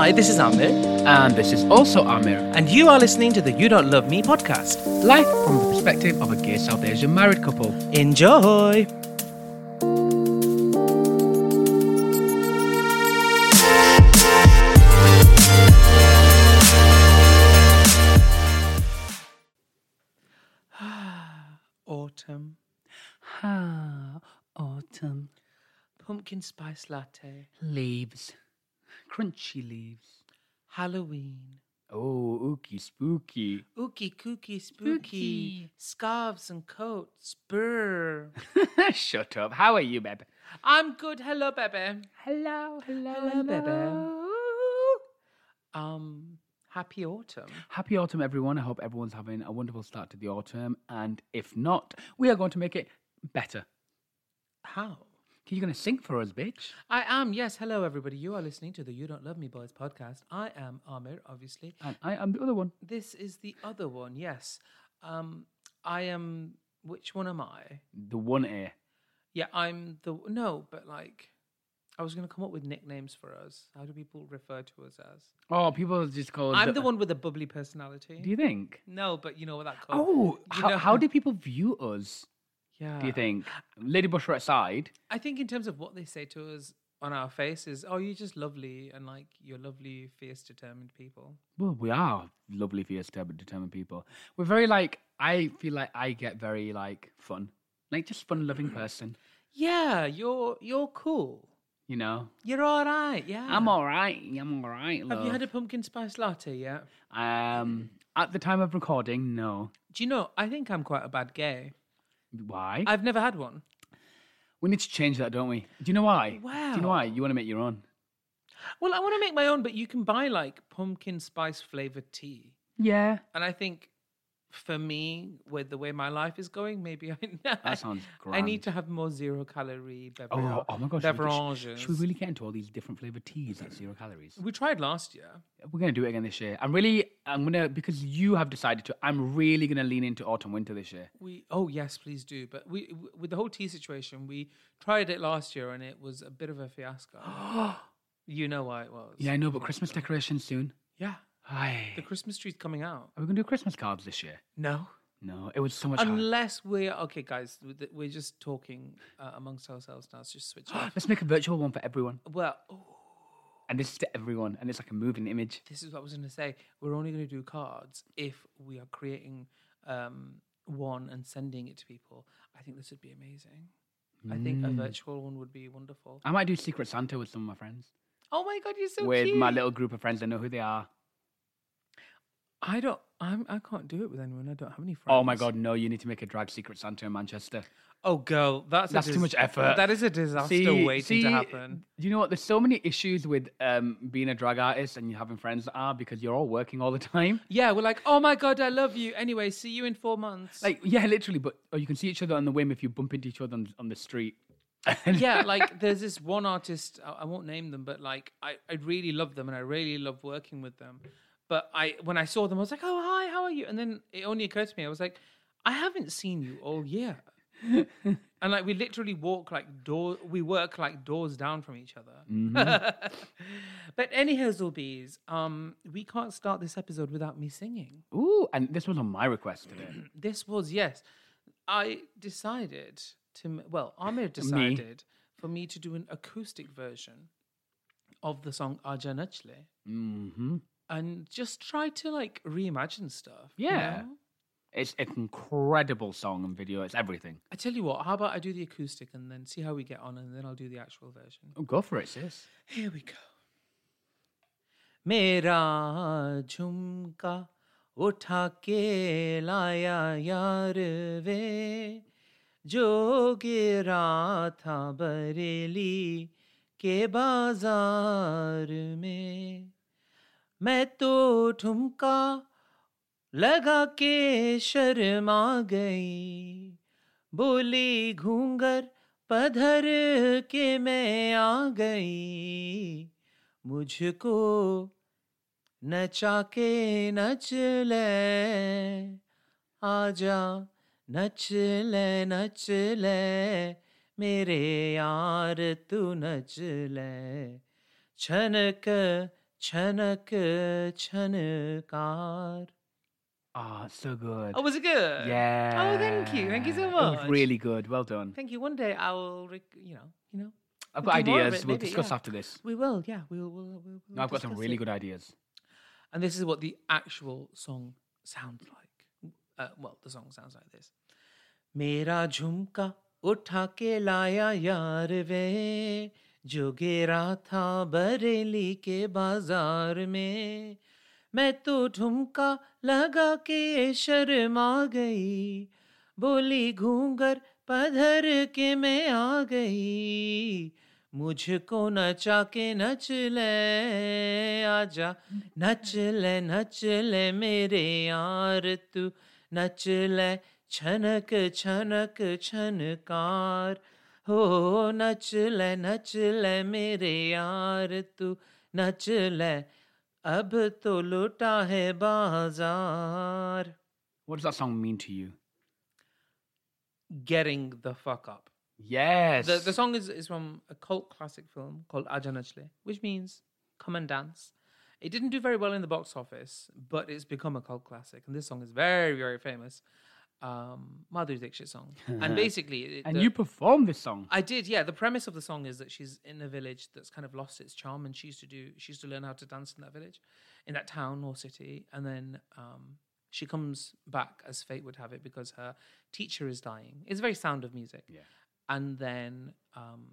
Hi, this is Amir, And this is also Amir, and you are listening to the You Don't Love Me podcast. life from the perspective of a gay South Asian married couple. Enjoy! Autumn, Ah, autumn pumpkin spice latte, leaves, crunchy leaves. Halloween, Oh, ooky spooky. ookie kooky spooky, Spooky. scarves and coats, brr. Shut up. How are you, babe? I'm good. Hello, baby. Hello, hello, Hello, baby. Um, happy autumn. Happy autumn, everyone. I hope everyone's having a wonderful start to the autumn. And if not, we are going to make it better. How? You're going to sing for us, bitch. I am. Yes. Hello, everybody. You are listening to the You Don't Love Me Boys podcast. I am Amir, obviously. And I am the other one. This is the other one. Yes. Um, I am. Which one am I? The one A. Yeah, I'm the no, but like, I was going to come up with nicknames for us. How do people refer to us as? Oh, people just call us I'm the one with a bubbly personality. Do you think? No, but you know what that called. Oh, how, know- how do people view us? Yeah. Do you think, Lady Bushra aside? I think in terms of what they say to us on our faces, oh, you're just lovely and like you're lovely, fierce, determined people. Well, we are lovely, fierce, determined determined people. We're very like. I feel like I get very like fun, like just fun-loving person. Yeah, you're you're cool. You know, You're all right. Yeah. I'm all right. I'm all right. Have you had a pumpkin spice latte yet? Um, at the time of recording, no. Do you know? I think I'm quite a bad gay. Why? I've never had one. we need to change that, don't we? Do you know why? Wow. Do you know why? You want to make your own? Well, I want to make my own, but you can buy like pumpkin spice flavored tea, Yeah. and I think for me, with the way my life is going, maybe I That sounds I need to have more zero calorie. Oh, oh my gosh! should beverages. Should we really get into all these different flavored teas at zero calories? We tried last year. We're gonna do it again this year. I'm really, I'm gonna because you have decided to. I'm really gonna lean into autumn winter this year. We oh yes, please do. But we w- with the whole tea situation, we tried it last year and it was a bit of a fiasco. you know why it was? Yeah, I know, but Christmas decorations soon. Yeah, Aye. the Christmas tree's coming out. Are we gonna do Christmas cards this year? No, No, it was so much. unless we're okay, guys. We're just talking uh, amongst ourselves now. Let's just switch off. Let's make a virtual one for everyone, Well, oh, and this is to everyone, and it's like a moving image. this is what I was going to say. We're only going to do cards if we are creating um, one and sending it to people. I think this would be amazing. I think a Mm. virtual one would be wonderful. I might do Secret Santa with some of my friends, Oh my god, you're so with cute. my little group of friends. I know who they are. I don't. I'm. I can't do it with anyone. I don't have any friends. Oh my god, no! You need to make a drag Secret Santa in Manchester. Oh girl, that's That's too much effort. That is a disaster See- waiting see, to happen. You know what? There's so many issues with um, being a drag artist and you having friends that are because you're all working all the time. Yeah, we're like, oh my god, I love you. Anyway, see you in four months. Like, yeah, literally, but or you can see each other on the whim if you bump into each other on, on the street. yeah, like there's this one artist. I I won't name them, but like I, I really love them and I really love working with them. But I, when I saw them, I was like, oh hi, how are you? And then it only occurred to me, I was like, I haven't seen you all year. and like we literally walk like door, we work like doors down from each other. but any Hazelbees, um, we can't start this episode without me singing. Ooh, and this was on my request today. This was yes. I decided to well, Amir decided for me to do an acoustic version of the song Aja Nachle hmm and just try to like reimagine stuff. you Yeah. know? It's an incredible song and video. It's everything. I tell you what, how about I do the acoustic and then see how we get on and then I'll do the actual version. Oh, go for it, sis. Here we go. मेरा झुमका उठा के लाया यार वे जो गिरा था बरेली के बाजार में मैं तो ठुमका लगा के शर्मा गई। बोली घूंगर पधर के मैं आ गई। मुझको नचा के नच ले, आजा नच ले नच ले, मेरे यार तू नच ले। छनक Chanak Chanakar. Ah, oh, so good. Oh, was it good? Yeah. Oh, thank you. Thank you so much. really good. Well done. Thank you. One day I will, rec- you know, you know. I've got we'll ideas. It, we'll maybe, discuss yeah. after this. We will. Yeah, we will. We'll, we'll, we'll no, I've got some really it. good ideas. And this is what the actual song sounds like. Uh, well, the song sounds like this. Mera jhumka utha ke laya yaar ve जो गिरा था बरेली के बाज़ार में, मैं तो ठुमका लगा के शर्मा गई, बोली घूंगर पधर के मैं आ गई, मुझको नचा के नच ले, आजा, नच ले नच ले मेरे यार तू, नच ले, छनक छनक, छनकार हो नच ले नच ले मेरे यार तू नच ले अब तो लुटा है बाजार What does that song mean to you? getting the fuck up Yes. The, the song is, is from a cult classic film called Aja Nachle, which means come and dance. It didn't do very well in the box office, but it's become a cult classic. And this song is very, very famous. Um, Madhuri Dixit song. And basically, it- and the- you performed this song. I did, yeah. The premise of the song is that she's in a village that's kind of lost its charm, and she used to do, she used to learn how to dance in that village, in that town or city, and then um, she comes back as fate would have it because her teacher is dying. It's very sound of music, Yeah. and then um,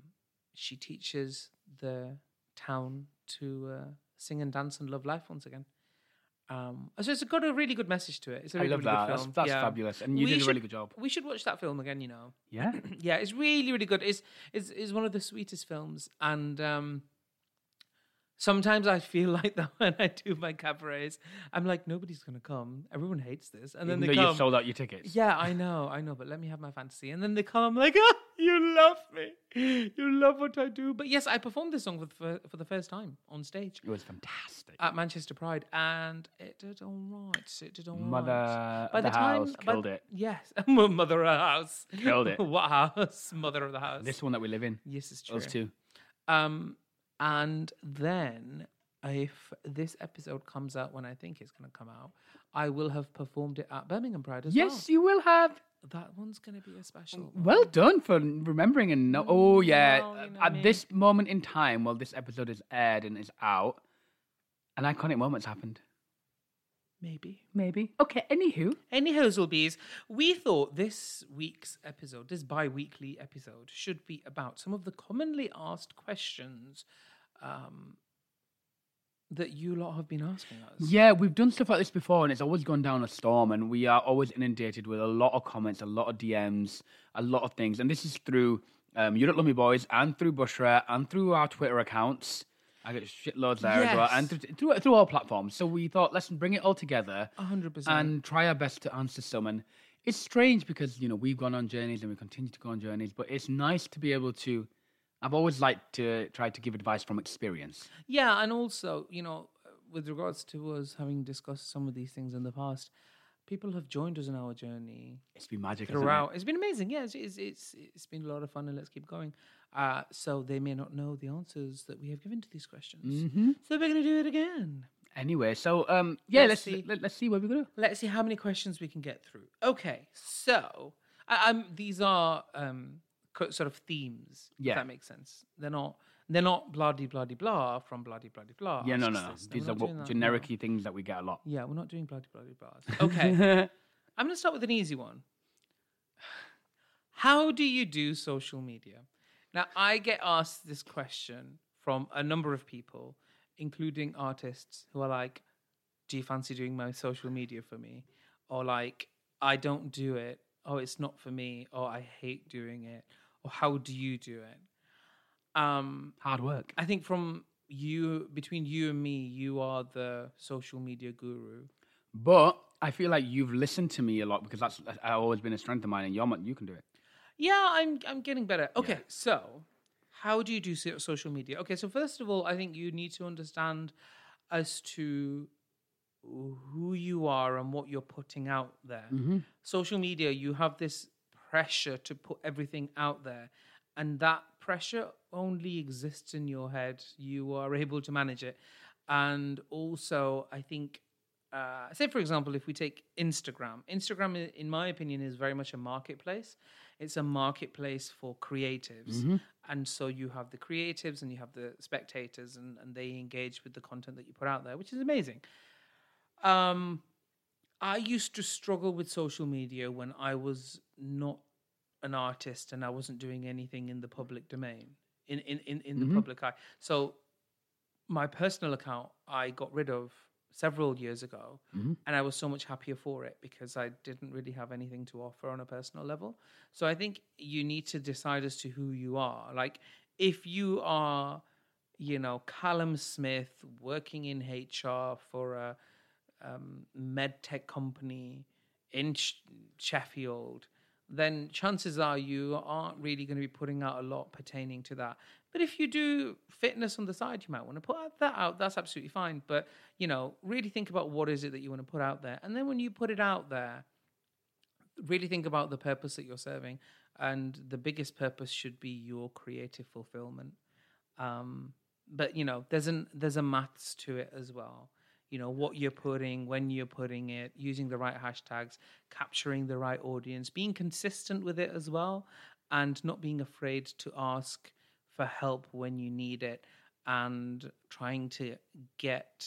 she teaches the town to uh, sing and dance and love life once again. Um, so it's got a really good message to it. It's a I really, love really that. good That's, film. that's yeah. fabulous. And you We did a really good job. We should watch that film again. You know, Yeah. yeah, it's really, really good. It's it's, it's one of the sweetest films, and um, sometimes I feel like that when I do my cabarets. I'm like, nobody's gonna come. Everyone hates this, and then Even they come. you've sold out your tickets. yeah, I know, I know, but let me have my fantasy. And then they come I'm like, ah, you love me. You love what I do. But yes, I performed this song for the, for the first time on stage It was fantastic. at Manchester Pride, and it did all right. It did all right. Mother By of the, the time, house by- killed it. Yes, mother of the house. Killed it. what house? Mother of the house. This one that we live in. yes, it's true. Us two. Um, and then if this episode comes out when I think it's going to come out, I will have performed it at Birmingham Pride as well. Yes, you will have. That one's going to be a special. Mm, one. Well done for remembering and know. Oh mm, yeah, Well, you know at this moment in time, while this episode is aired and is out, an iconic moment's happened. Maybe. Maybe. Okay. Anywho, Any Hoselbees, we thought this week's episode, this bi weekly episode, should be about some of the commonly asked questions um, that you lot have been asking us. yeah, we've done stuff like this before, and it's always gone down a storm, and we are always inundated with a lot of comments, a lot of DMs, a lot of things, and this is through um, you don't love me boys, and through Bushra, and through our Twitter accounts. I get shitloads there as well, and Yes. through, through all platforms. So we thought, let's bring it all together. Hundred percent. and try our best to answer some. And it's strange because you know we've gone on journeys and we continue to go on journeys, but it's nice to be able to. I've always liked to try to give advice from experience. Yeah, and also, you know, with regards to us having discussed some of these things in the past, people have joined us in our journey It's been magic throughout. It's been amazing. Yeah, it's, it's it's it's been a lot of fun, and let's keep going. Uh, so they may not know the answers that we have given to these questions. Mm-hmm. So we're going to do it again. Anyway, so um, yeah, Let's let's see. let, us see where we're go. Let's see how many questions we can get through. Okay, so I, I'm, these are um, sort of themes. Yeah. if that makes sense. They're not. They're not bloody bloody blah from bloody bloody blah. Yeah, no, no, no. These are what, doing that, generic things that we get a lot. Yeah, we're not doing bloody bloody blahs. Okay, I'm going to start with an easy one. How do you do social media? Now, I get asked this question from a number of people, including artists who are like, Do you fancy doing my social media for me? Or like, I don't do it. Oh, it's not for me. Or I hate doing it. Or how do you do it? Um, Hard work. I think from you, between you and me, you are the social media guru. But I feel like you've listened to me a lot because that's that's always been a strength of mine, and you're, you can do it. Yeah, I'm I'm getting better. Okay, so how do you do social media? Okay, so first of all, I think you need to understand as to who you are and what you're putting out there. Social media, you have this pressure to put everything out there, and that pressure only exists in your head. You are able to manage it. and also I think, uh, say for example, if we take Instagram, Instagram, in my opinion, is very much a marketplace. It's a marketplace for creatives, and so you have the creatives and you have the spectators, and, and they engage with the content that you put out there, which is amazing. Um, I used to struggle with social media when I was not an artist and I wasn't doing anything in the public domain, in in in, in the public eye. So my personal account I got rid of several years ago, and I was so much happier for it because I didn't really have anything to offer on a personal level. So I think you need to decide as to who you are. Like if you are, you know, Callum Smith working in HR for a um, med tech company in Sh- Sheffield, then chances are you aren't really going to be putting out a lot pertaining to that. But if you do fitness on the side, you might want to put that out. That's absolutely fine. But you know, really think about what is it that you want to put out there, and then when you put it out there, really think about the purpose that you're serving, and the biggest purpose should be your creative fulfillment. Um, but you know, there's an there's a maths to it as well. You know what you're putting, when you're putting it, using the right hashtags, capturing the right audience, being consistent with it as well, and not being afraid to ask for help when you need it, and trying to get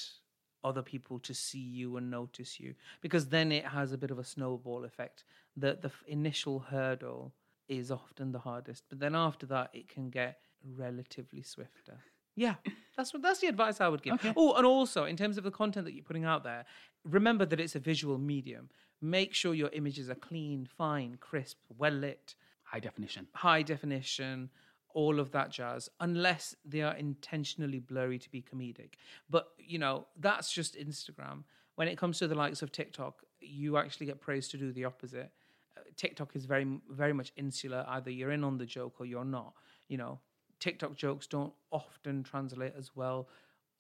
other people to see you and notice you because then it has a bit of a snowball effect the the initial hurdle is often the hardest but then after that it can get relatively swifter yeah that's what that's the advice i would give oh and also in terms of the content that you're putting out there remember that it's a visual medium make sure your images are clean fine crisp well lit High definition. high definition, all of that jazz, unless they are intentionally blurry to be comedic. But, you know, that's just Instagram. When it comes to the likes of TikTok, you actually get praised to do the opposite. Uh, TikTok is very, very much insular. Either you're in on the joke or you're not. You know, TikTok jokes don't often translate as well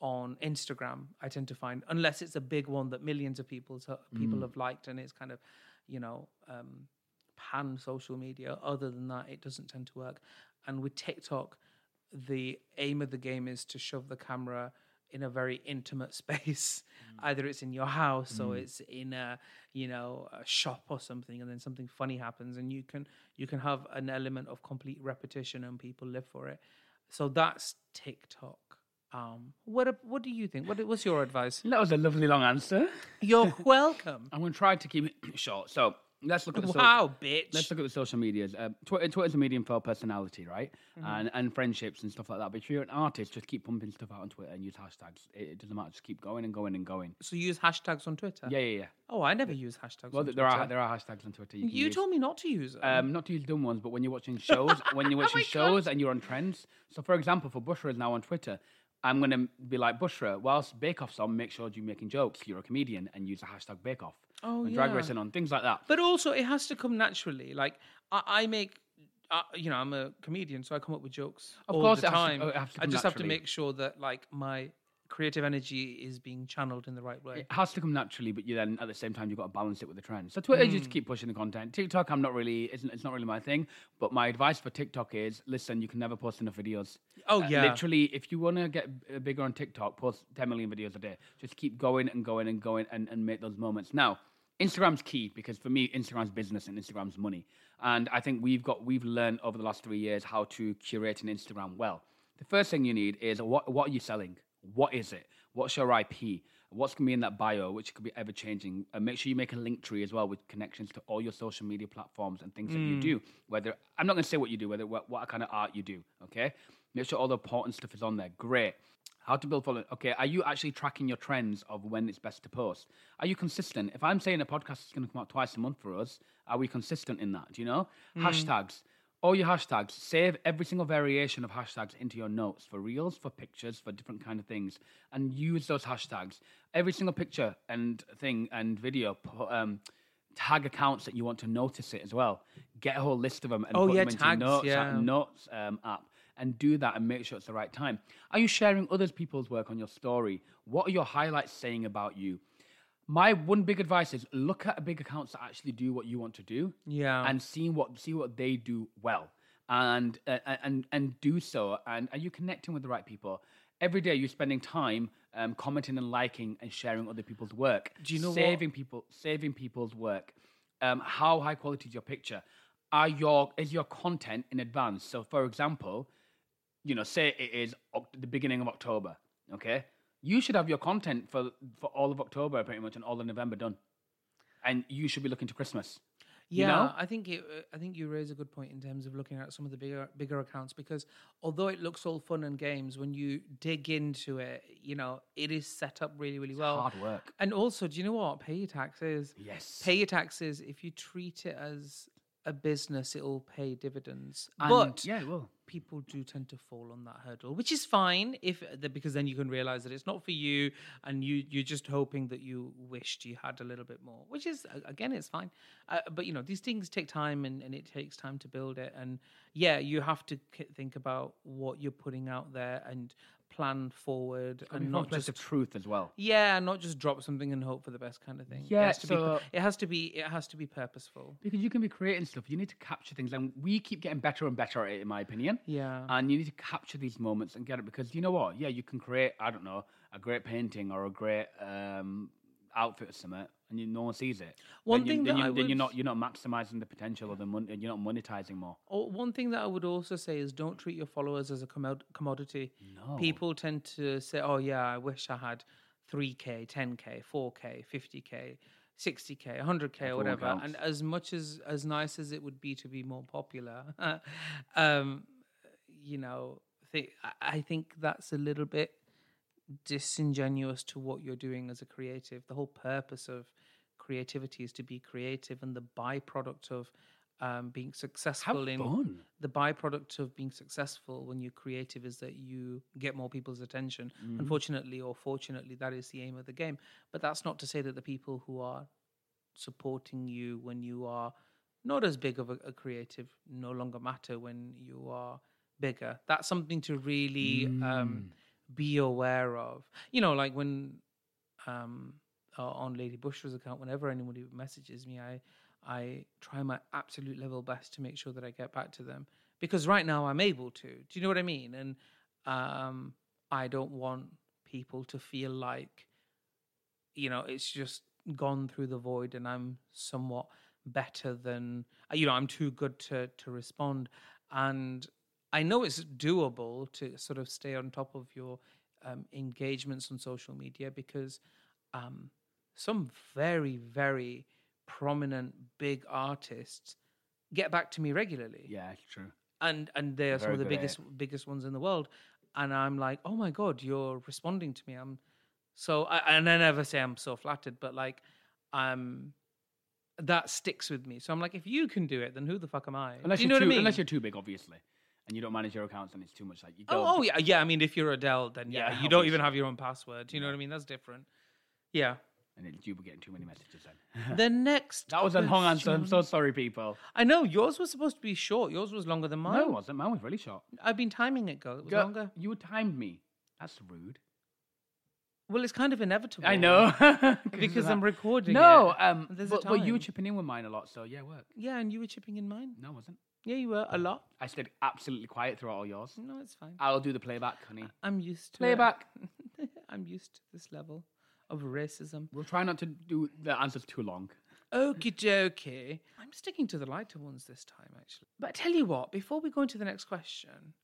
on Instagram. I tend to find, unless it's a big one that millions of people people have liked, and it's kind of, you know, um, pan social media. Other than that, it doesn't tend to work. And with TikTok, the aim of the game is to shove the camera in a very intimate space. Either it's in your house or it's in a you know a shop or something, and then something funny happens, and you can you can have an element of complete repetition, and people live for it. So that's TikTok. Um, what what do you think? What what's your advice? That was a lovely long answer. You're welcome. I'm going to try to keep it short. So let's look at the so- Wow, bitch. Let's look at the social medias. Uh, Twitter, Twitter's a medium for personality, right? And and friendships and stuff like that. But if you're an artist, just keep pumping stuff out on Twitter and use hashtags. It, it doesn't matter. Just keep going and going and going. so you use hashtags on Twitter? Yeah, yeah, yeah. Oh, I never use hashtags. Well, on there are there are hashtags on Twitter. You, You use. told me not to use them. Um, not to use dumb ones, but when you're watching shows, when you're watching my shows and you're on trends. So, for example, for Bushra is now on Twitter, I'm going to be like Bushra. Whilst Bake Off's on, make sure you're making jokes. You're a comedian and use the hashtag Bake Off. Oh, and drag yeah. racing on things like that. but also, it has to come naturally. Like I, I make, uh, you know, I'm a comedian, so I come up with jokes Of all course the time. oh, to I just have to make sure that like my creative energy is being channeled in the right way. It has to come naturally, but you then at the same time you've got to balance it with the trends. So Twitter, you just keep pushing the content. TikTok, I'm not really, isn't it's not really my thing. But my advice for TikTok is, listen, you can never post enough videos. Oh, Uh, yeah. literally, if you want to get bigger on TikTok, post 10 million videos a day. Just keep going and going and going and, and make those moments. Now, Instagram's key because for me, Instagram's business and Instagram's money. And I think we've got we've learned over the last three years how to curate an Instagram well. The first thing you need is what what are you selling? What is it? What's your IP? What's going to be in that bio, which could be ever changing? And make sure you make a link tree as well with connections to all your social media platforms and things that you do. Mm. Whether I'm not going to say what you do, whether what, what kind of art you do. Okay, make sure all the important stuff is on there. Great. How to build following. Okay, are you actually tracking your trends of when it's best to post? Are you consistent? If I'm saying a podcast is going to come out twice a month for us, are we consistent in that? Do you know? Hashtags. All your hashtags. Save every single variation of hashtags into your notes for reels, for pictures, for different kind of things, and use those hashtags. Every single picture and thing and video. Um, tag accounts that you want to notice it as well. Get a whole list of them and Oh, put yeah, them into tags, your notes, yeah. notes um, app and do that and make sure it's the right time. Are you sharing other people's work on your story? What are your highlights saying about you? My one big advice is look at big accounts that actually do what you want to do Yeah. and see what see what they do well and uh, and and do so. And are you connecting with the right people? Every day you're spending time um, commenting and liking and sharing other people's work. Do you know what? saving people saving people's work? Um, how high quality is your picture? Are your is your content in advance? So, for example, you know, say it is the beginning of October. Okay, you should have your content for for all of October pretty much and all of November done, and you should be looking to Christmas. Yeah, you know? I think it, I think you raise a good point in terms of looking at some of the bigger bigger accounts because although it looks all fun and games, when you dig into it, you know it is set up really really well. hard work. And also, do you know what? Pay your taxes. Yes. Pay your taxes. If you treat it as a business, it'll pay dividends. And- but yeah, it will. people do tend to fall on that hurdle, which is fine if because then you can realize that it's not for you, and you you're just hoping that you wished you had a little bit more, which is again it's fine. Uh, but you know these things take time, and, and it takes time to build it, and yeah, you have to k- think about what you're putting out there and plan forward, And and not just of truth as well. yeah, not just drop something and hope for the best kind of thing. it Yeah, has to be. It has to be. It has to be purposeful. Because you can be creating stuff, you need to capture things, and we keep getting better and better at it, in my opinion. Yeah. And you need to capture these moments and get it because you know what? Yeah, you can create, I don't know, a great painting or a great um, outfit or something, and you, no one sees it. One then you, thing then, that you, I then you're not you're not maximizing the potential of the money, you're not monetizing more. Oh, one thing that I would also say is don't treat your followers as a commod- commodity. No. People tend to say, "Oh yeah, I wish I had 3k, 10k, 4k, 50k, 60k, 100k, or whatever." counts. And as much as as nice as it would be to be more popular, um, you know, th- I think that's a little bit disingenuous to what you're doing as a creative. The whole purpose of creativity is to be creative, and the byproduct of um, being Have successful in fun. the byproduct of being successful when you're creative is that you get more people's attention. Mm-hmm. Unfortunately or fortunately, that is the aim of the game. But that's not to say that the people who are supporting you when you are not as big of a, a creative no longer matter when you are bigger. That's something to really Mm. um, be aware of. You know, like when um, uh, on Lady Bushra's account, whenever anybody messages me, I I try my absolute level best to make sure that I get back to them because right now I'm able to. Do you know what I mean? And um, I don't want people to feel like you know it's just gone through the void and I'm somewhat better than uh, you know I'm too good to to respond and I know it's doable to sort of stay on top of your um, engagements on social media because um, some very very prominent big artists get back to me regularly. Yeah, it's true. and and they are some of the biggest biggest ones in the world. And i'm like oh my god you're responding to me. I'm so I, and i never say i'm so flattered but like um that sticks with me. So i'm like if you can do it then who the fuck am i? Unless do you know too, what i mean? unless you're too big, obviously, and you don't manage your accounts, and it's too much. Like you go, oh, oh yeah yeah i mean if you're adele then yeah, Yeah, you don't even have your own password. Do you know what i mean? That's different. Yeah and it, you were getting too many messages. Then the next that was a long answer. I'm so sorry, people. i know yours was supposed to be short yours was longer than mine No, it wasn't. Mine was really short. i've been timing it girl it was Girl, longer You timed me. That's rude. well it's kind of inevitable I know. because I'm recording. No, it. um, There's a but, but you were time. chipping in with mine a lot, so yeah, work. Yeah, and you were chipping in mine. No, I wasn't. Yeah, you were a lot. I stayed absolutely quiet throughout all yours. No, it's fine. I'll do the playback, honey. I'm used to Playback. It. I'm used to this level of racism. We'll try not to do the answers too long. Okie dokie. I'm sticking to the lighter ones this time, actually. But I tell you what, before we go into the next question,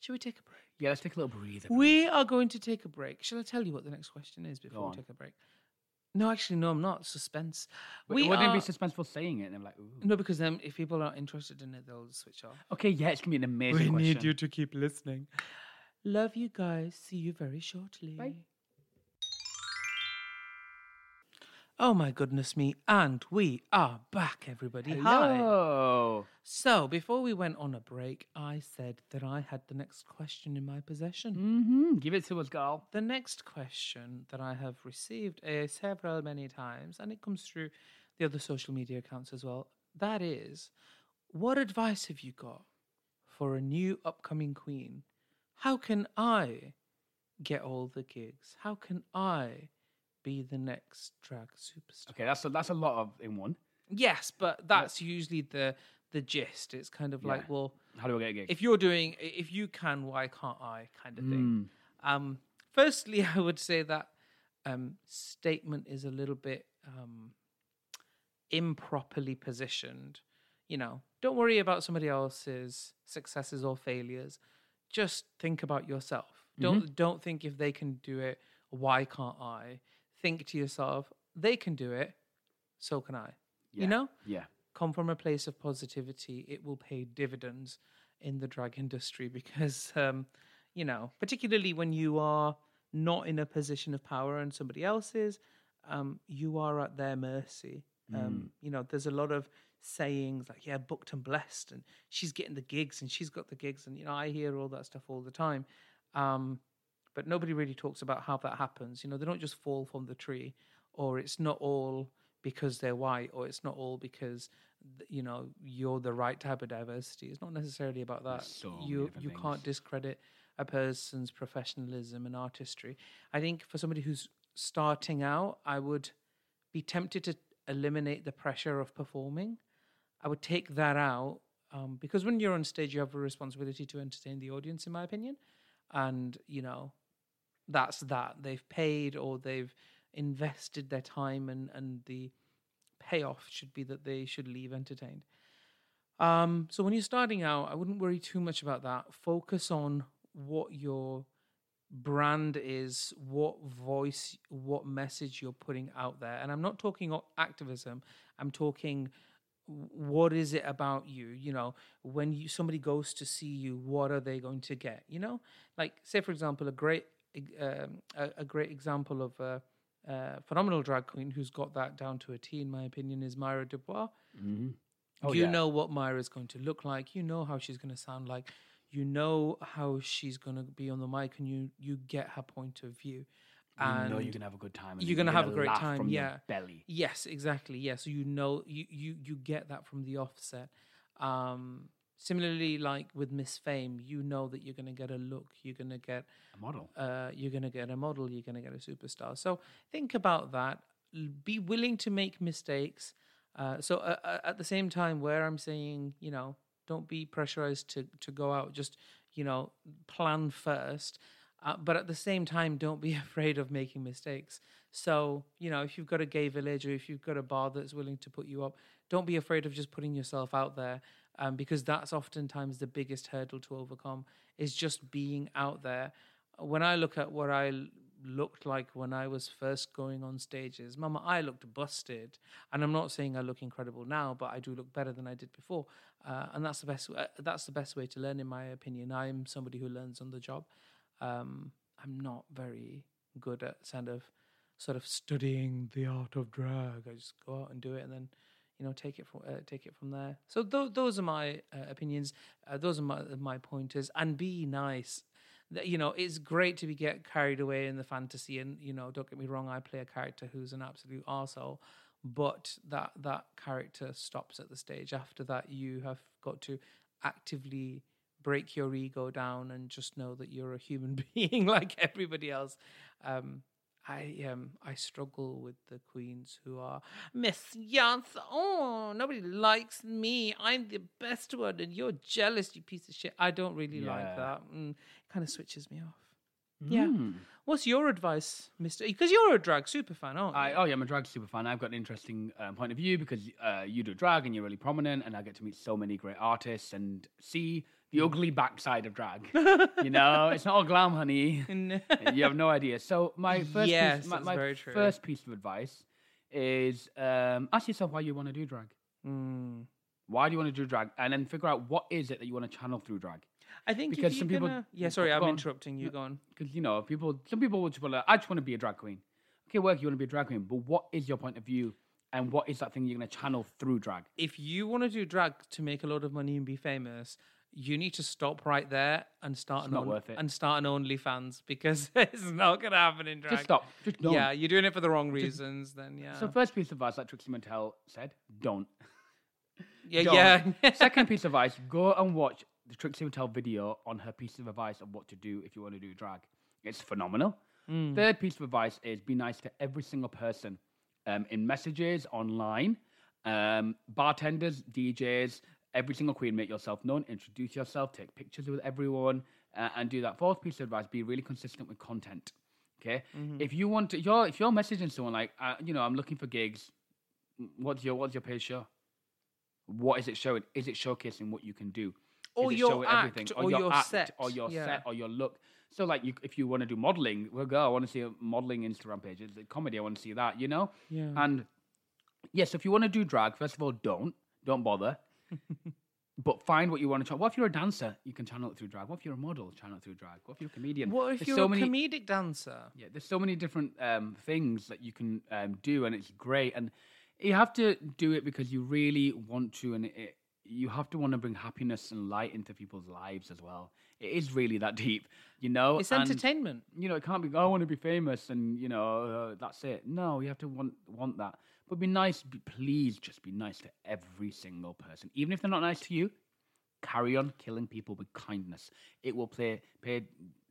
should we take a break? Yeah, let's take a little breather. We are going to take a break. Shall I tell you what the next question is before we take a break? No, actually, no, I'm not. Suspense. we we wouldn't are... it be suspenseful saying it? And I'm like, ooh. No, because then if people aren't interested in it, they'll switch off. Okay, yeah, it's gonna be an amazing We question. Need you to keep listening. Love you guys. See you very shortly. Bye. Oh my goodness me. And we are back, everybody. Hi. Hello. So, before we went on a break, I said that I had the next question in my possession. Mm-hmm. Give it to us, girl. The next question that I have received uh, several many times, and it comes through the other social media accounts as well. That is, what advice have you got for a new upcoming queen? How can I get all the gigs? How can I be the next drag superstar? Okay, that's a, that's a lot of in one. Yes, but that's usually the the gist. It's kind of Yeah. like, well, How do I get a gig? if you're doing, if you can, why can't I? Kind of thing. Mm. Um, firstly, I would say that um, statement is a little bit um, improperly positioned. You know, don't worry about somebody else's successes or failures. Just think about yourself. Don't don't think if they can do it, why can't I? Think to yourself, they can do it, so can I. Yeah. You know, Yeah. come from a place of positivity, it will pay dividends in the drag industry because, um, you know, particularly when you are not in a position of power and somebody else is, um, you are at their mercy. Um, You know, there's a lot of sayings like, yeah, booked and blessed, and she's getting the gigs and she's got the gigs. And, you know, I hear all that stuff all the time. Um, but nobody really talks about how that happens. You know, they don't just fall from the tree, or it's not all because they're white, or it's not all because you know you're the right type of diversity. It's not necessarily about that. so you you things. can't discredit a person's professionalism and artistry. I think for somebody who's starting out, I would be tempted to eliminate the pressure of performing. I would take that out um, because when you're on stage, you have a responsibility to entertain the audience, in my opinion. And you know, that's that. They've paid or they've invested their time, and and the payoff should be that they should leave entertained. Um, so when you're starting out, I wouldn't worry too much about that. Focus on what your brand is, what voice, what message you're putting out there. And I'm not talking activism. I'm talking what is it about you you know when you somebody goes to see you what are they going to get you know like say for example a great um, a, a great example of a, a phenomenal drag queen who's got that down to a T in my opinion is Myra Dubois Mm-hmm. Oh, you yeah. know what Myra is going to look like. You know how she's going to sound like. You know how she's going to be on the mic, and you you get her point of view. You And know you're gonna have a good time. and you're gonna have a great time, yeah. belly. Yes, exactly. Yeah, so you know you you you get that from the offset. Um, similarly, like with Miss Fame, you know that you're gonna get a look. You're gonna get A model. uh, you're going to get a model, you're going to get a superstar. So think about that. Be willing to make mistakes. Uh, so uh, uh, at the same time, where I'm saying, you know, don't be pressurized to to go out. Just you know, plan first. Uh, but at the same time, don't be afraid of making mistakes. So you know, if you've got a gay village or if you've got a bar that's willing to put you up, don't be afraid of just putting yourself out there. Um, because that's oftentimes the biggest hurdle to overcome is just being out there when I look at what I looked like when I was first going on stages, Mama, I looked busted, and I'm not saying I look incredible now, but I do look better than I did before, uh, and that's the best. Uh, that's the best way to learn, in my opinion. I'm somebody who learns on the job. Um, I'm not very good at kind of sort of studying the art of drag. I just go out and do it, and then you know take it from uh, take it from there. So th- those are my uh, opinions. Uh, those are my my pointers. And be nice. You know, it's great to be get carried away in the fantasy, and you know, don't get me wrong. I play a character who's an absolute arsehole, but that that character stops at the stage. After that, you have got to actively break your ego down and just know that you're a human being like everybody else. Um, I um I struggle with the queens who are Miss Yance. Oh, nobody likes me. I'm the best one, and you're jealous, you piece of shit. I don't really like Yeah. that. Mm, kind of switches me off. Yeah. Mm. What's your advice, Mister? Because you're a drag super fan, aren't you? I, oh yeah, I'm a drag super fan. I've got an interesting um, point of view because uh, you do drag and you're really prominent, and I get to meet so many great artists and see the ugly backside of drag. you know, it's not all glam, honey. You have no idea. So my first Yes, piece, my, my very true. first piece of advice is um, ask yourself why you want to do drag. Mm. Why do you want to do drag? And then figure out what is it that you want to channel through drag. I think Because some people- gonna... yeah. Sorry, I'm on. interrupting you. Go on. Because you know, people, some people would well, I just want to be a drag queen. Okay, work, you want to be a drag queen, but what is your point of view, and what is that thing you're going to channel through drag? if you want to do drag to make a lot of money and be famous, you need to stop right there and start an not own- worth it. and start an OnlyFans because it's not gonna happen in drag. Just stop. Just. Yeah, you're doing it for the wrong reasons. Then yeah, So first piece of advice, like Trixie Mattel said, don't. yeah, don't. yeah. Second piece of advice, go and watch the Trixie Mattel video on her piece of advice of what to do if you want to do drag. It's phenomenal. Mm. Third piece of advice is be nice to every single person um, in messages, online, um, bartenders, DJs, every single queen, make yourself known, introduce yourself, take pictures with everyone, uh, and do that. Fourth piece of advice: be really consistent with content. Okay, if you want to, you're if you're messaging someone like, uh, you know, I'm looking for gigs. What's your what's your page show? What is it showing? Is it showcasing what you can do? Or your showing act, or your act, set, or your yeah. set, or your look? So, like, you, if you want to do modeling, well, go. I want to see a modeling Instagram page. It's a comedy. I want to see that. You know. Yeah. And yes, if you want to do drag, first of all, don't don't bother. But find what you want to try. What if you're a dancer? You can channel it through drag. What if you're a model? Channel it through drag. What if you're a comedian? What if There's you're so a many, comedic dancer? yeah, there's so many different um, things that you can um, do, and it's great. And you have to do it because you really want to, and it, you have to want to bring happiness and light into people's lives as well. It is really that deep, you know. It's and, entertainment. You know, it can't be. "Oh, I want to be famous, and you know, uh, that's it. No, you have to want want that. But be nice. Be, please, just be nice to every single person, even if they're not nice to you carry on killing people with kindness. It will play pay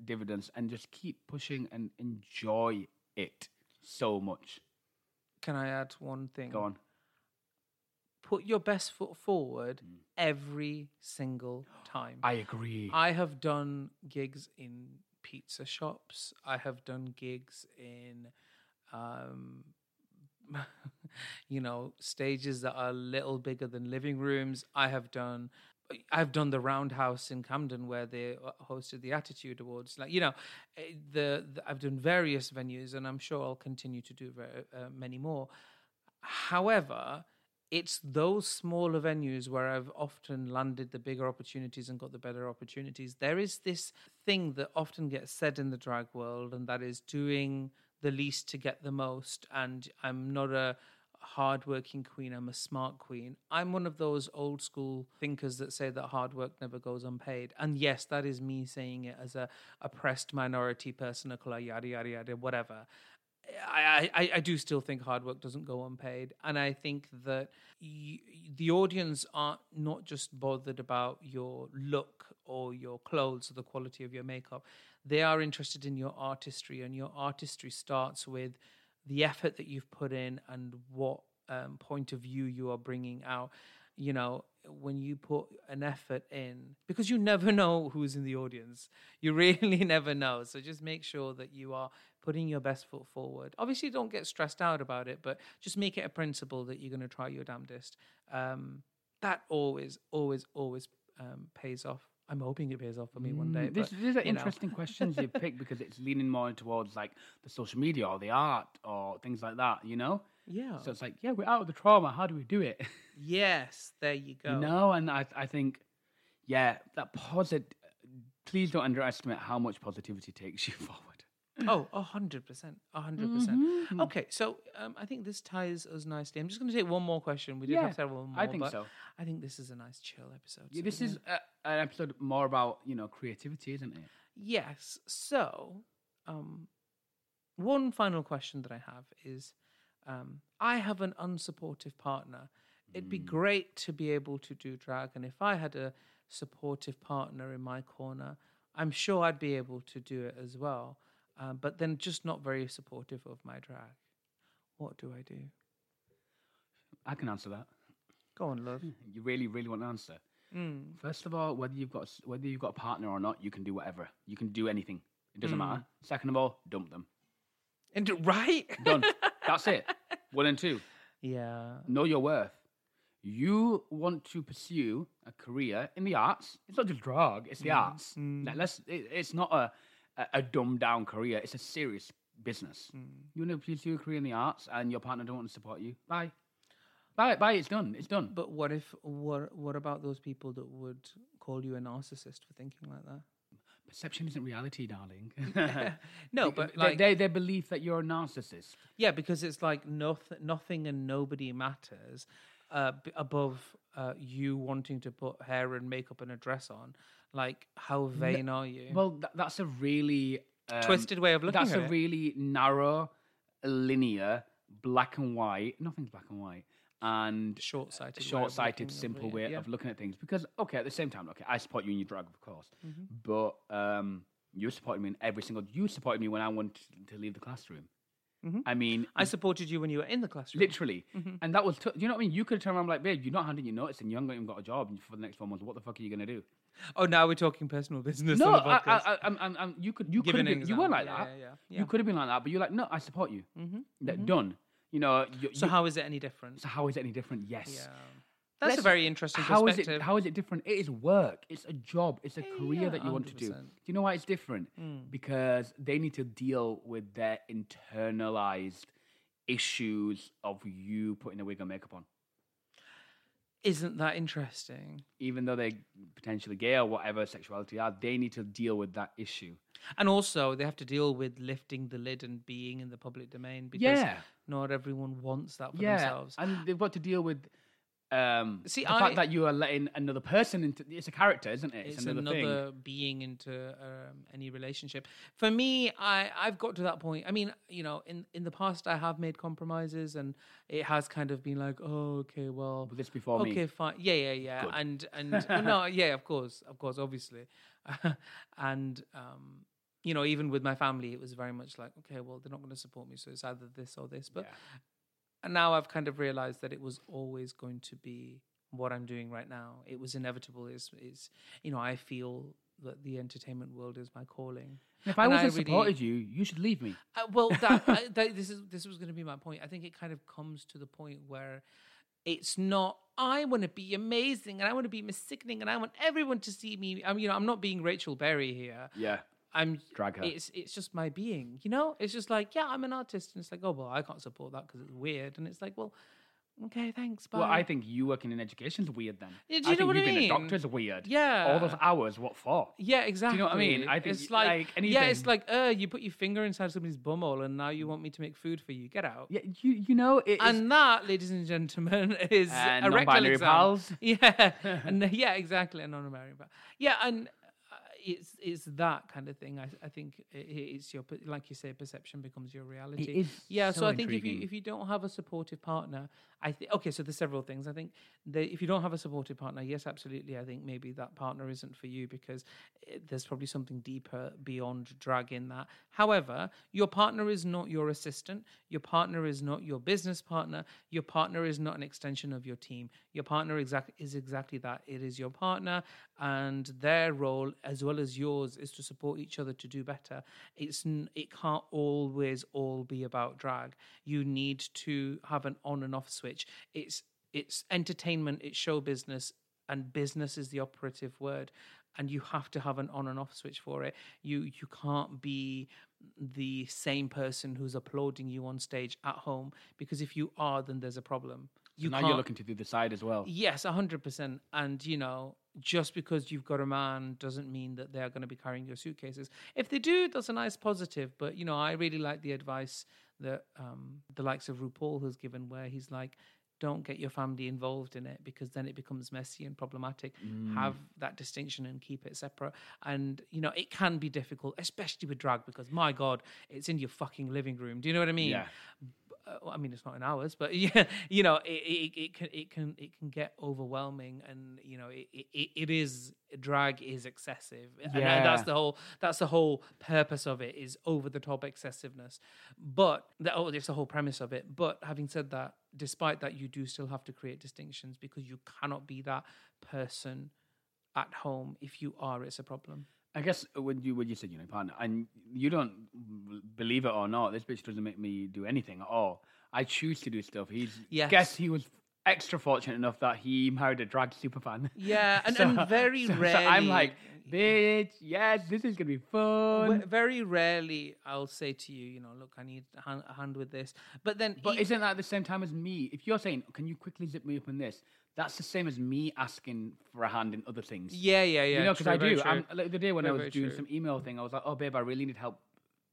dividends and just keep pushing and enjoy it so much. Can I add one thing? Go on. Put your best foot forward every single time. I agree. I have done gigs in pizza shops. I have done gigs in, um, you know, stages that are a little bigger than living rooms. I have done. I've done the Roundhouse in Camden where they uh, hosted the Attitude Awards. Like you know, eh, the, the I've done various venues, and I'm sure I'll continue to do very, uh, many more. However, it's those smaller venues where I've often landed the bigger opportunities and got the better opportunities. There is this thing that often gets said in the drag world, and that is doing the least to get the most. And I'm not a hardworking queen, I'm a smart queen. I'm one of those old school thinkers that say that hard work never goes unpaid. And yes, that is me saying it as a oppressed minority person yada, yada, yada, whatever. I, I, I do still think hard work doesn't go unpaid. And I think that y- the audience aren't not just bothered about your look or your clothes or the quality of your makeup. They are interested in your artistry, and your artistry starts with the effort that you've put in and what um, point of view you are bringing out. You know, when you put an effort in, because you never know who's in the audience, you really never know. So just make sure that you are putting your best foot forward. Obviously, don't get stressed out about it, but just make it a principle that you're going to try your damnedest. Um, that always, always, always um, pays off. I'm hoping it pays off for me one day. Mm, but, these are know. interesting questions you pick because it's leaning more towards like the social media or the art or things like that, you know? Yeah. So it's like, yeah, we're out of the trauma. How do we do it? yes, there you go. You know, and I, I think, yeah, that positive. Please don't underestimate how much positivity takes you forward. Oh, a hundred percent, a hundred Mm-hmm. percent. Okay, so um, I think this ties us nicely. I'm just going to take one more question. We did Yeah, have several more. I think but so. I think this is a nice chill episode. Yeah, so this we're is an episode more about you know creativity, isn't it? yes. So, um, one final question that I have is, um, I have an unsupportive partner. It'd be great to be able to do drag, and if I had a supportive partner in my corner, I'm sure I'd be able to do it as well. Um, but then, just not very supportive of my drag. What do I do? I can answer that. Go on, love. You really, really want an answer. Mm. First of all, whether you've got whether you've got a partner or not, you can do whatever. You can do anything. It doesn't matter. Second of all, dump them. And d- right? Done. That's it. One and two. yeah. Know your worth. You want to pursue a career in the arts. It's not just drag. It's the arts. Like, let's. It, it's not a, a a dumbed down career. It's a serious business. You want to pursue a career in the arts, and your partner don't want to support you. Bye. Bye. Bye. It's done. It's done. But what if what what about those people that would call you a narcissist for thinking like that? Perception isn't reality, darling. No, but They- like they, they believe that you're a narcissist. yeah, because it's like nothing nothing and nobody matters uh, b- above uh, you wanting to put hair and makeup and a dress on. Like how vain are you? Well, th- that's a really um, Twisted way of looking That's at a it. really narrow, linear, black and white. Nothing's black and white, and Short-sighted short-sighted, simple way yeah. of looking at things. Because okay, at the same time, okay, I support you in your drag, of course, Mm-hmm. but um, you supported me in every single. You supported me when I wanted to leave the classroom. Mm-hmm. I mean, I supported you when you were in the classroom. literally, mm-hmm. and that was. T- you know what I mean? You could have turned around like, babe, you're not handing your notice, and you haven't even got a job for the next four months. What the fuck are you gonna do? Oh, now we're talking personal business. No, I. I, I, I'm, I'm, I'm, you could, you could have been, you weren't like that. Yeah, yeah. You could have been like that, but you're like, no, I support you. Mhm, That mm-hmm. done. You know. You, so you- how is it any different? so how is it any different? Yes. That's a Let's- very interesting How is perspective. it? How is it different? It is work. It's a job. It's a career yeah, that you want to do. Do you know why it's different? Mm. Because they need to deal with their internalized issues of you putting a wig and makeup on, Isn't that interesting? even though they're potentially gay or whatever sexuality are. They need to deal with that issue. And also, they have to deal with lifting the lid and being in the public domain because Yeah. not everyone wants that for yeah, themselves. and they've got to deal with. Um, See, the I- fact that you are letting another person into it's a character, isn't it? it's another, being into um, any relationship. For me, I I've got to that point. I mean, you know, in in the past, I have made compromises, and it has kind of been like, oh, okay, well, But this before okay, me. fine, yeah, yeah, yeah, Good. and and well, no, yeah, of course, of course, obviously, and um, you know, even with my family, it was very much like, okay, well, they're not going to support me, so it's either this or this. But. And now I've kind of realized that it was always going to be what I'm doing right now. It was inevitable. Is is you know, I feel that the entertainment world is my calling. If I and wasn't really- supported you, you should leave me. Uh, well, that, I, that this is this was going to be my point. I think it kind of comes to the point where it's not. I want to be amazing, and I want to be Miss Sickening, and I want everyone to see me. I'm, you know, I'm not being Rachel Berry here. Yeah. I'm Drag her. It's it's just my being, you know. It's just like, yeah, I'm an artist, and it's like, oh well, I can't support that because it's weird, and it's like, well, okay, thanks, bye. Well, I think you working in education is weird then. Yeah, do I you know think what I you being a mean? doctor's weird. Yeah. All those hours, what for? Yeah, exactly. Do you know what I mean? I think it's like, like yeah, it's like, uh, you put your finger inside somebody's bumhole, and now you want me to make food for you. Get out. Yeah, you you know it is And that, ladies and gentlemen, is And a rectal exam. pals. Yeah, and uh, yeah, exactly, a non-binary pal. Yeah, and uh, it's it's that kind of thing. I I think it's your like you say, perception becomes your reality. yeah, so, so I think if you if you don't have a supportive partner, I okay. So there's several things. I think that if you don't have a supportive partner, yes, absolutely. I think maybe that partner isn't for you because it, there's probably something deeper beyond drag in that. However, your partner is not your assistant. Your partner is not your business partner. Your partner is not an extension of your team. Your partner exact is exactly that. It is your partner, and their role as well as yours is to support each other to do better. It's it can't always all be about drag. You need to have an on and off switch. It's it's entertainment. It's show business, and business is the operative word and you have to have an on and off switch for it you you can't be the same person who's applauding you on stage at home because if you are then there's a problem You now you're looking to do the side as well. yes 100% and you know just because you've got a man doesn't mean that they're going to be carrying your suitcases. If they do that's a nice positive but you know i really like the advice that um, the likes of rupaul has given where he's like don't get your family involved in it because then it becomes messy and problematic. Have that distinction and keep it separate. And you know it can be difficult especially with drag because my god it's in your fucking living room. Do you know what i mean? Yeah. Uh, well, I mean, it's not in ours, but yeah, you know, it, it, it can it can it can get overwhelming, and you know, it, it, it is drag is excessive, and, and that's the whole that's the whole purpose of it is over the top excessiveness. But that oh, it's the whole premise of it. But having said that, despite that, you do still have to create distinctions because you cannot be that person at home. If you are, it's a problem. I guess uh, when you when you said you know partner and you don't believe it or not, this bitch doesn't make me do anything at all. I choose to do stuff. He's Yes. guess he was extra fortunate enough that he married a drag superfan. Yeah, and, So- and very so- so. I'm like, bitch, yes, this is gonna be fun. Very rarely I'll say to you, you know, look, I need a hand, a hand with this. But then, But e- isn't that the same time as me? If you're saying, "Can you quickly zip me up in this?" That's the same as me asking for a hand in other things. yeah, yeah, yeah. you know, because I do. I'm, like the day when Very, I was doing true. some email thing, I was like, "Oh, babe, I really need help.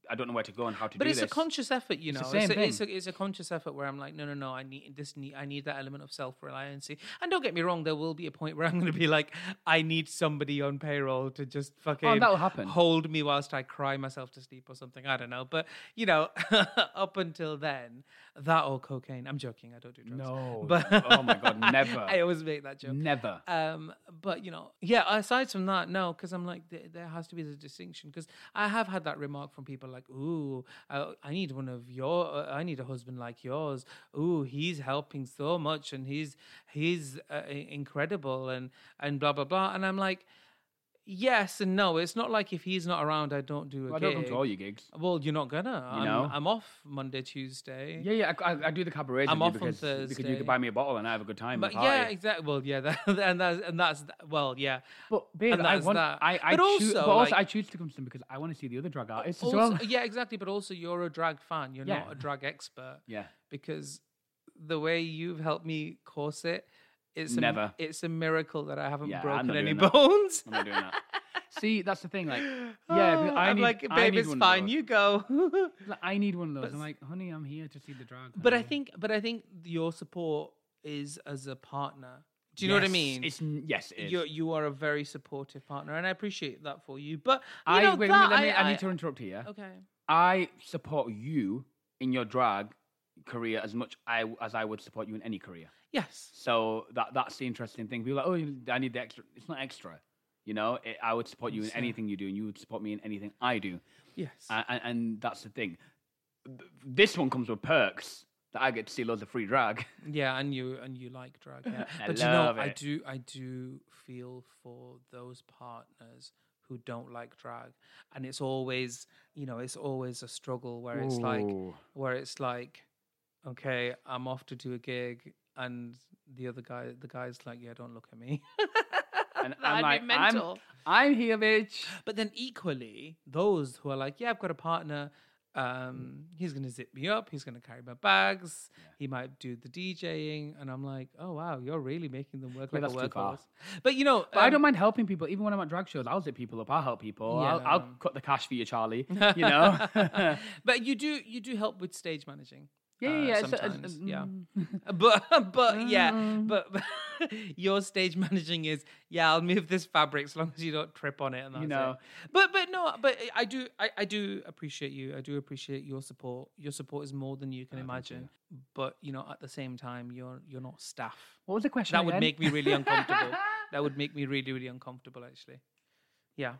I don't know where to go and how to but do it's a conscious effort, you know. the It's, same a, it's, a, thing. it's a conscious effort where I'm like, no, no, no. I need this. Need I need that element of self reliance. And don't get me wrong, there will be a point where I'm going to be like, I need somebody on payroll to just fucking Oh, that'll happen. hold me whilst I cry myself to sleep or something. I don't know, but you know, up until then, that or cocaine. I'm joking. I don't do drugs. No, but oh my God, never. I always make that joke. Never. Um, but you know, yeah. Aside from that, no, because I'm like, there, there has to be the distinction. Because I have had that remark from people like, "Ooh, I, I need one of your. Uh, I need a husband like yours. Ooh, he's helping so much, and he's he's uh, incredible, and and blah blah blah." And I'm like, "Yes and no. It's not like if he's not around, I don't do a Well, I don't come to all your gigs. Well, you're not gonna. I'm, know? I'm off Monday, Tuesday. Yeah, yeah, I, I, I do the cabarets I'm off you on because, because you Thursday. could buy me a bottle and I have a good time. But yeah, exactly. Well, yeah, that, and that's and that's well, yeah. But babe, I want, that. I, I But choose, also, but also like- I choose to come to them because I want to see the other drag artists as well. yeah, exactly. But also, you're a drag fan. You're Yeah. not a drag expert Yeah, because the way you've helped me course it, it's a, Never. It's a miracle that I haven't Yeah, broken any that. bones. I'm not doing that. See, that's the thing. Like, yeah, I I'm like, babe, it's fine. You go. I need one of those. But I'm like, honey, I'm here to see the drag. but I think, but I think your support is as a partner. Do you know what I mean? It's yes, it is. you are a very supportive partner, and I appreciate that for you. But you I know wait, that me, I, I, need to interrupt here. Okay. I support you in your drag career as much I, as I would support you in any career. Yes. So that that's the interesting thing. People are like, oh, I need the extra. It's not extra. You know, it, I would support you in anything you do, and you would support me in anything I do. Yes. And, and, that's the thing. This one comes with perks that I get to see loads of free drag. Yeah, and you and you like drag, yeah. I but you know, love I do I do feel for those partners who don't like drag, and it's always you know it's always a struggle where it's like where it's like, okay, I'm off to do a gig, and the other guy the guy's like, yeah, don't look at me. And That'd I'm be like, I'm, mental. I'm here, bitch. But then equally, those who are like, yeah, I've got a partner. Um, he's gonna zip me up. He's gonna carry my bags. He might do the DJing, and I'm like, oh wow, you're really making them work Yeah, like a that's too far. workhorse. But you know, But I um, don't mind helping people. Even when I'm at drag shows, I'll zip people up. I'll help people. I'll, I'll cut the cash for you, Charlie. You know? but you do you do help with stage managing. Yeah, uh, yeah. it's- it's- sometimes, yeah. mm. But but yeah, Mm. but, your stage managing is yeah. I'll move this fabric as long as you don't trip on it, and that's You know. It. But but no, but I do I, I do appreciate you. I do appreciate your support. Your support is more than you can imagine. But you know, at the same time, you're you're not staff. What was the question? That would make me really uncomfortable. that would make me really really uncomfortable. Actually, yeah.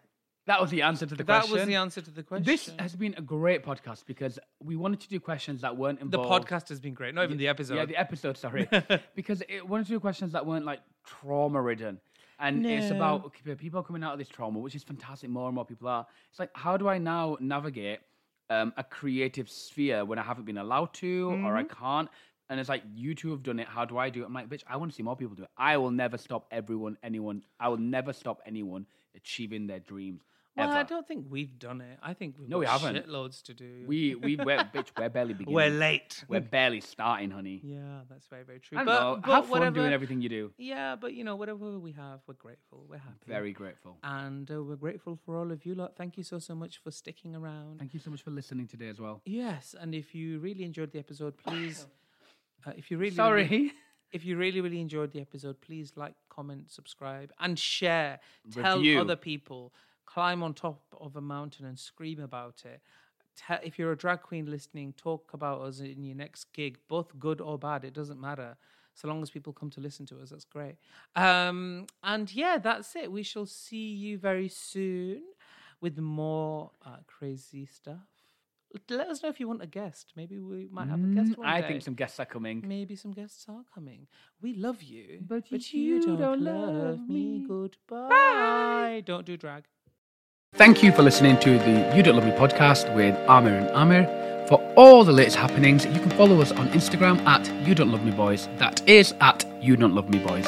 That was the answer to the that question. That was the answer to the question. This has been a great podcast because we wanted to do questions that weren't involved. the podcast has been great. Not even the episode. Yeah, the episode. Sorry, because it wanted to do questions that weren't like trauma ridden, and it's about okay, people coming out of this trauma, which is fantastic. More and more people are. It's like, how do I now navigate um, a creative sphere when I haven't been allowed to or I Mm-hmm. can't? And it's like you two have done it. How do I do it? I'm like, bitch, I want to see more people do it. I will never stop everyone, anyone. I will never stop anyone achieving their dreams. Well, ever. I don't think we've done it. I think we've No, we got haven't. shitloads to do. We we we're bitch. We're barely beginning. we're late. We're barely starting, honey. yeah, that's very very true. I but, know. but Have fun whatever, doing everything you do. Yeah, but you know whatever we have, we're grateful. We're happy. Very grateful. and uh, we're grateful for all of you lot. Thank you so so much for sticking around. Thank you so much for listening today as well. Yes, and if you really enjoyed the episode, please. Uh, if you really Sorry. really- if you really really enjoyed the episode, please like, comment, subscribe, and share. Tell other people. Climb on top of a mountain and scream about it. Tell, if you're a drag queen listening, talk about us in your next gig, both good or bad. It doesn't matter. So long as people come to listen to us, that's great. Um, and yeah, that's it. We shall see you very soon with more uh, crazy stuff. Let us know if you want a guest. Maybe we might have a guest Mm, one I day. think some guests are coming. Maybe some guests are coming. We love you, But but you don't, love me. Goodbye. Don't do drag. Thank you for listening to the You Don't Love Me podcast with Amir and Amir. For all the latest happenings, you can follow us on Instagram at You Don't Love Me Boys. That is at You Don't Love Me Boys.